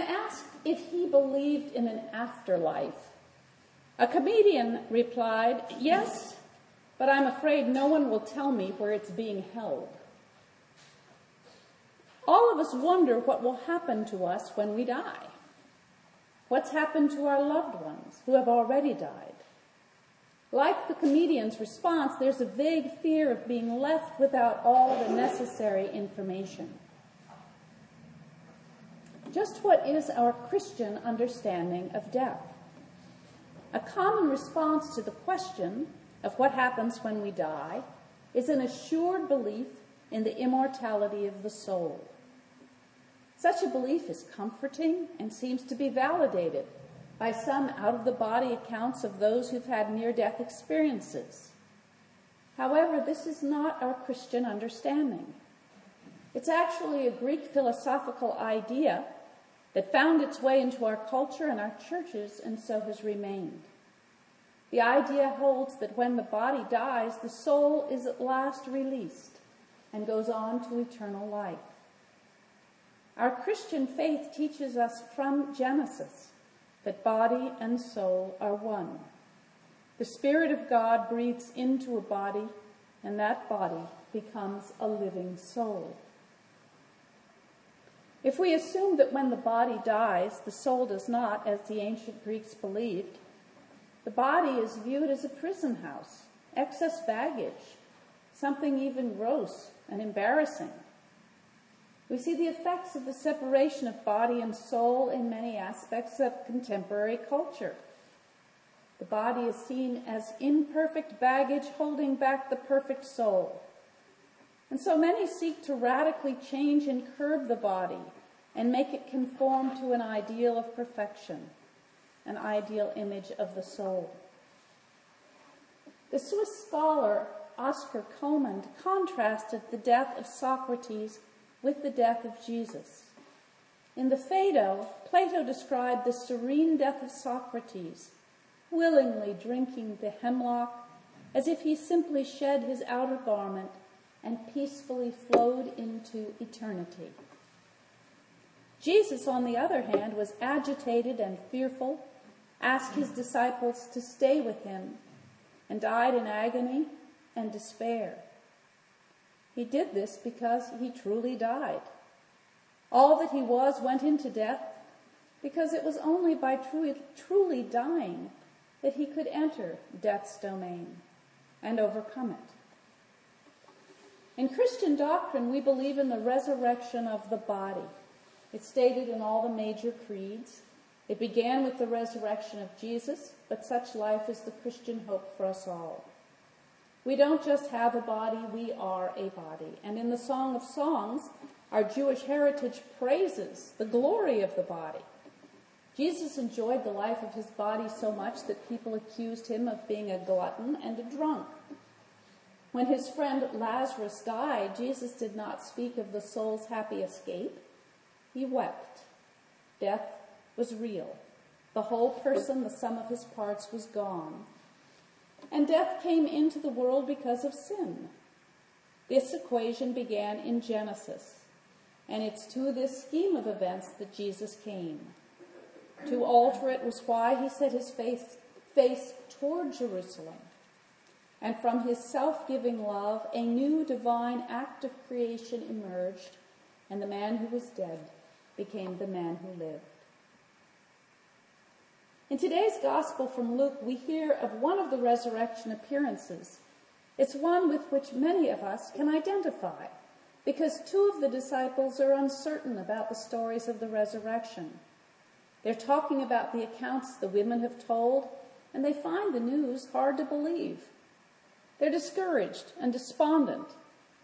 when asked if he believed in an afterlife, a comedian replied, Yes, but I'm afraid no one will tell me where it's being held. All of us wonder what will happen to us when we die. What's happened to our loved ones who have already died? Like the comedian's response, there's a vague fear of being left without all the necessary information. Just what is our Christian understanding of death? A common response to the question of what happens when we die is an assured belief in the immortality of the soul. Such a belief is comforting and seems to be validated by some out of the body accounts of those who've had near death experiences. However, this is not our Christian understanding. It's actually a Greek philosophical idea that found its way into our culture and our churches and so has remained. The idea holds that when the body dies, the soul is at last released and goes on to eternal life. Our Christian faith teaches us from Genesis that body and soul are one. The Spirit of God breathes into a body, and that body becomes a living soul. If we assume that when the body dies, the soul does not, as the ancient Greeks believed, the body is viewed as a prison house, excess baggage, something even gross and embarrassing. We see the effects of the separation of body and soul in many aspects of contemporary culture. The body is seen as imperfect baggage holding back the perfect soul. And so many seek to radically change and curb the body and make it conform to an ideal of perfection, an ideal image of the soul. The Swiss scholar Oscar Cullmann contrasted the death of Socrates with the death of Jesus. In the Phaedo, Plato described the serene death of Socrates, willingly drinking the hemlock as if he simply shed his outer garment and peacefully flowed into eternity. Jesus, on the other hand, was agitated and fearful, asked his disciples to stay with him, and died in agony and despair. He did this because he truly died. All that he was went into death because it was only by truly, dying that he could enter death's domain and overcome it. In Christian doctrine, we believe in the resurrection of the body. It's stated in all the major creeds. It began with the resurrection of Jesus, but such life is the Christian hope for us all. We don't just have a body, we are a body. And in the Song of Songs, our Jewish heritage praises the glory of the body. Jesus enjoyed the life of his body so much that people accused him of being a glutton and a drunk. When his friend Lazarus died, Jesus did not speak of the soul's happy escape. He wept. Death was real. The whole person, the sum of his parts, was gone. And death came into the world because of sin. This equation began in Genesis, and it's to this scheme of events that Jesus came. To alter it was why he set his face, face toward Jerusalem. And from his self giving love, a new divine act of creation emerged, and the man who was dead became the man who lived. In today's gospel from Luke, we hear of one of the resurrection appearances. It's one with which many of us can identify because two of the disciples are uncertain about the stories of the resurrection. They're talking about the accounts the women have told, and they find the news hard to believe. They're discouraged and despondent,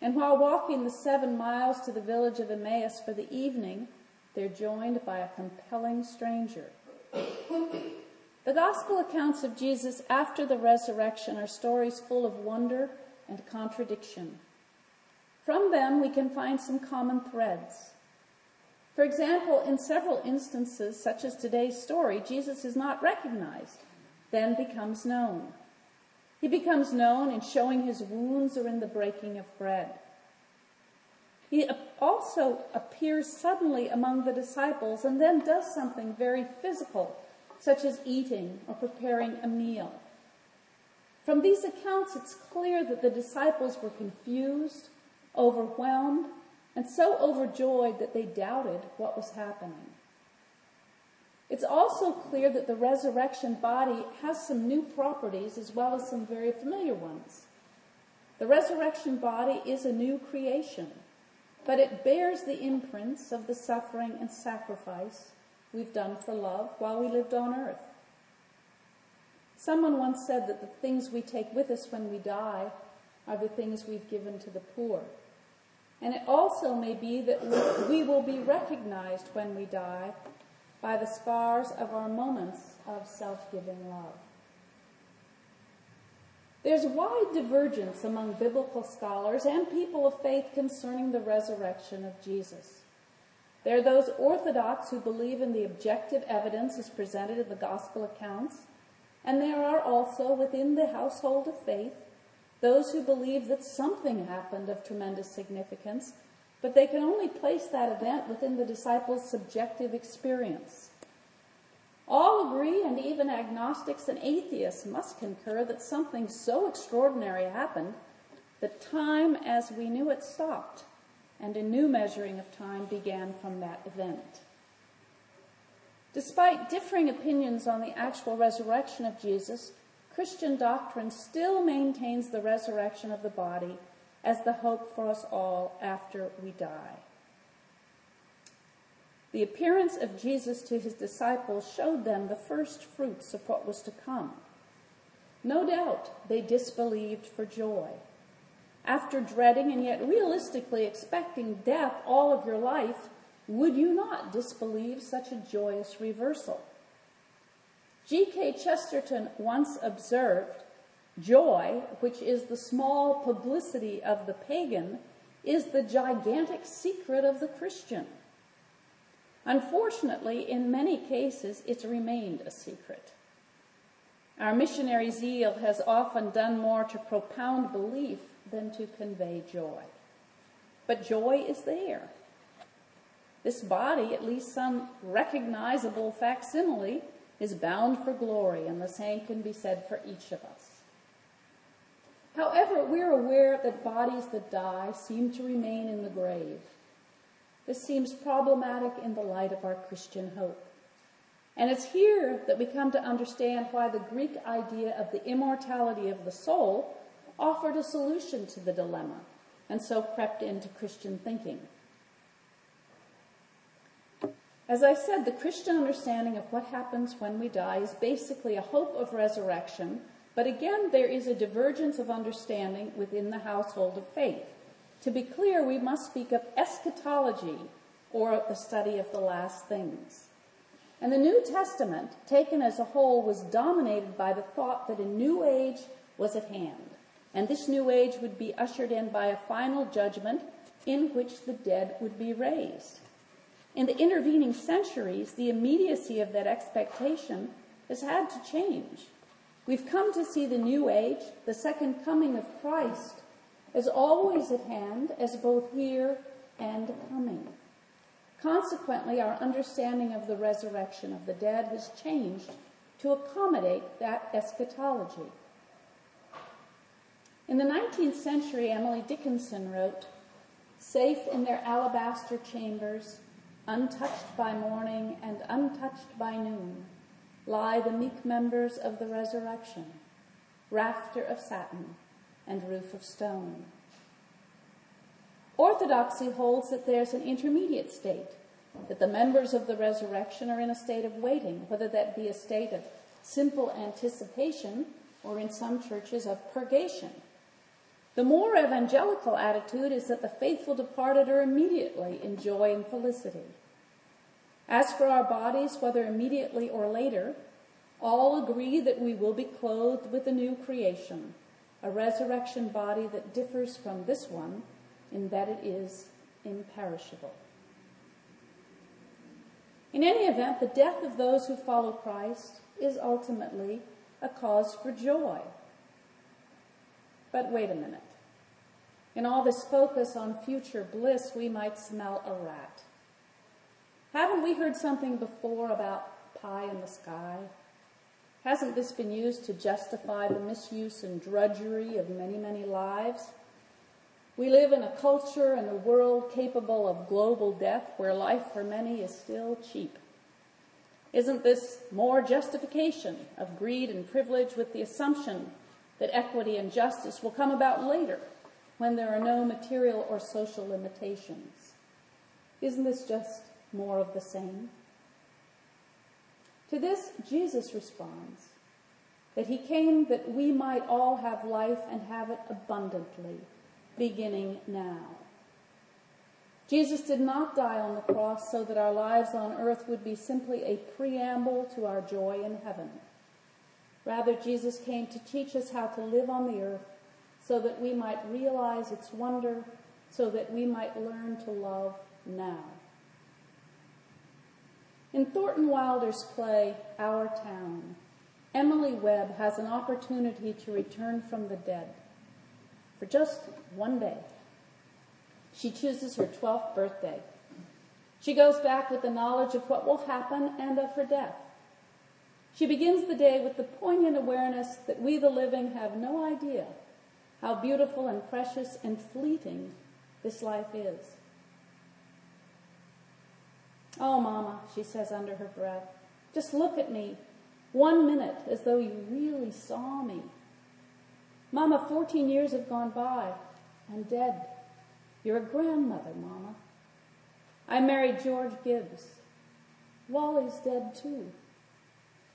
and while walking the seven miles to the village of Emmaus for the evening, they're joined by a compelling stranger. The gospel accounts of Jesus after the resurrection are stories full of wonder and contradiction. From them, we can find some common threads. For example, in several instances, such as today's story, Jesus is not recognized, then becomes known. He becomes known in showing his wounds or in the breaking of bread. He also appears suddenly among the disciples and then does something very physical, such as eating or preparing a meal. From these accounts, it's clear that the disciples were confused, overwhelmed, and so overjoyed that they doubted what was happening. It's also clear that the resurrection body has some new properties as well as some very familiar ones. The resurrection body is a new creation but it bears the imprints of the suffering and sacrifice we've done for love while we lived on earth. Someone once said that the things we take with us when we die are the things we've given to the poor. And it also may be that we will be recognized when we die by the scars of our moments of self-giving love. There's wide divergence among biblical scholars and people of faith concerning the resurrection of Jesus. There are those Orthodox who believe in the objective evidence as presented in the gospel accounts, and there are also within the household of faith those who believe that something happened of tremendous significance, but they can only place that event within the disciples' subjective experience. All agree, and even agnostics and atheists must concur that something so extraordinary happened that time as we knew it stopped, and a new measuring of time began from that event. Despite differing opinions on the actual resurrection of Jesus, Christian doctrine still maintains the resurrection of the body as the hope for us all after we die. The appearance of Jesus to his disciples showed them the first fruits of what was to come. No doubt they disbelieved for joy. After dreading and yet realistically expecting death all of your life, would you not disbelieve such a joyous reversal? G.K. Chesterton once observed, Joy, which is the small publicity of the pagan, is the gigantic secret of the Christian. Unfortunately, in many cases, it's remained a secret. Our missionary zeal has often done more to propound belief than to convey joy. But joy is there. This body, at least some recognizable facsimile, is bound for glory, and the same can be said for each of us. However, we're aware that bodies that die seem to remain in the grave. This seems problematic in the light of our Christian hope. And it's here that we come to understand why the Greek idea of the immortality of the soul offered a solution to the dilemma and so crept into Christian thinking. As I said, the Christian understanding of what happens when we die is basically a hope of resurrection, but again, there is a divergence of understanding within the household of faith. To be clear, we must speak of eschatology, or the study of the last things. And the New Testament, taken as a whole, was dominated by the thought that a new age was at hand. And this new age would be ushered in by a final judgment in which the dead would be raised. In the intervening centuries, the immediacy of that expectation has had to change. We've come to see the new age, the second coming of Christ, as always at hand as both here and coming. Consequently, our understanding of the resurrection of the dead has changed to accommodate that eschatology. In the 19th century, Emily Dickinson wrote, Safe in their alabaster chambers, untouched by morning and untouched by noon, lie the meek members of the resurrection, rafter of satin, and roof of stone. Orthodoxy holds that there's an intermediate state, that the members of the resurrection are in a state of waiting, whether that be a state of simple anticipation or in some churches of purgation. The more evangelical attitude is that the faithful departed are immediately in joy and felicity. As for our bodies, whether immediately or later, all agree that we will be clothed with a new creation a resurrection body that differs from this one in that it is imperishable. In any event, the death of those who follow Christ is ultimately a cause for joy. But wait a minute. In all this focus on future bliss, we might smell a rat. Haven't we heard something before about pie in the sky? Hasn't this been used to justify the misuse and drudgery of many, many lives? We live in a culture and a world capable of global death where life for many is still cheap. Isn't this more justification of greed and privilege with the assumption that equity and justice will come about later when there are no material or social limitations? Isn't this just more of the same? To this, Jesus responds that he came that we might all have life and have it abundantly, beginning now. Jesus did not die on the cross so that our lives on earth would be simply a preamble to our joy in heaven. Rather, Jesus came to teach us how to live on the earth so that we might realize its wonder, so that we might learn to love now. In Thornton Wilder's play, Our Town, Emily Webb has an opportunity to return from the dead for just one day. She chooses her 12th birthday. She goes back with the knowledge of what will happen and of her death. She begins the day with the poignant awareness that we, the living, have no idea how beautiful and precious and fleeting this life is. Oh, Mama, she says under her breath, just look at me one minute as though you really saw me. Mama, 14 years have gone by. I'm dead. You're a grandmother, Mama. I married George Gibbs. Wally's dead too.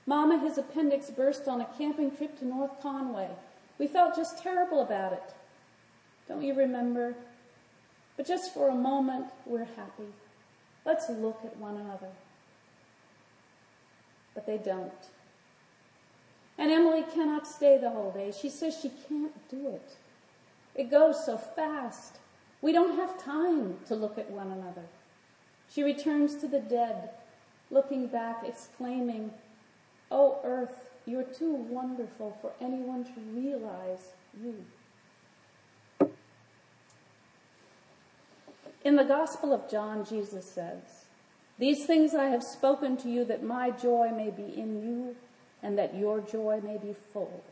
Mama, his appendix burst on a camping trip to North Conway. We felt just terrible about it. Don't you remember? But just for a moment, we're happy. Let's look at one another. But they don't. And Emily cannot stay the whole day. She says she can't do it. It goes so fast. We don't have time to look at one another. She returns to the dead, looking back, exclaiming, Oh, earth, you're too wonderful for anyone to realize you. In the Gospel of John, Jesus says, These things I have spoken to you that my joy may be in you and that your joy may be full.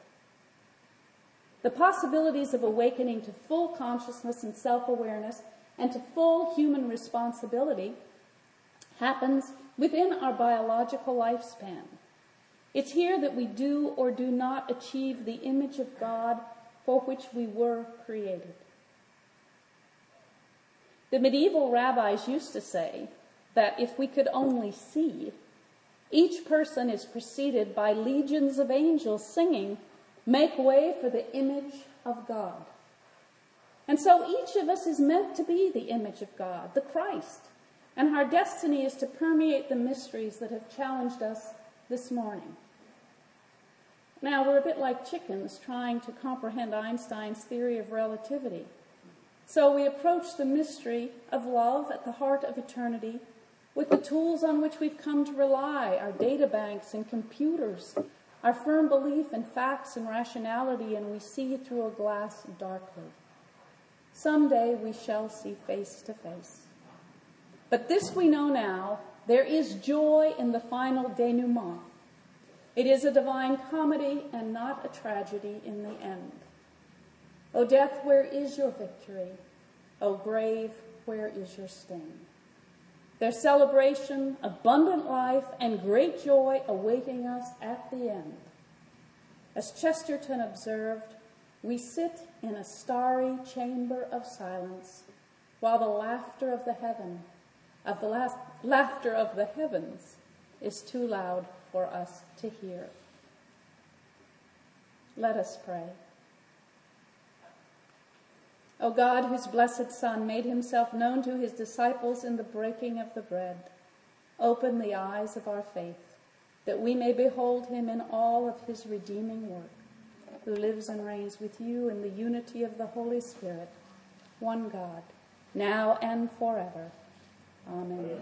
The possibilities of awakening to full consciousness and self-awareness and to full human responsibility happens within our biological lifespan. It's here that we do or do not achieve the image of God for which we were created. The medieval rabbis used to say that if we could only see, each person is preceded by legions of angels singing, Make way for the image of God. And so each of us is meant to be the image of God, the Christ. And our destiny is to permeate the mysteries that have challenged us this morning. Now, we're a bit like chickens trying to comprehend Einstein's theory of relativity. So we approach the mystery of love at the heart of eternity with the tools on which we've come to rely our data banks and computers, our firm belief in facts and rationality, and we see through a glass darkly. Someday we shall see face to face. But this we know now there is joy in the final denouement. It is a divine comedy and not a tragedy in the end. O death, where is your victory? O grave, where is your sting? Their celebration, abundant life, and great joy awaiting us at the end. As Chesterton observed, we sit in a starry chamber of silence while the laughter of the heaven, of the la- laughter of the heavens is too loud for us to hear. Let us pray. O God, whose blessed Son made himself known to his disciples in the breaking of the bread, open the eyes of our faith, that we may behold him in all of his redeeming work, who lives and reigns with you in the unity of the Holy Spirit, one God, now and forever. Amen.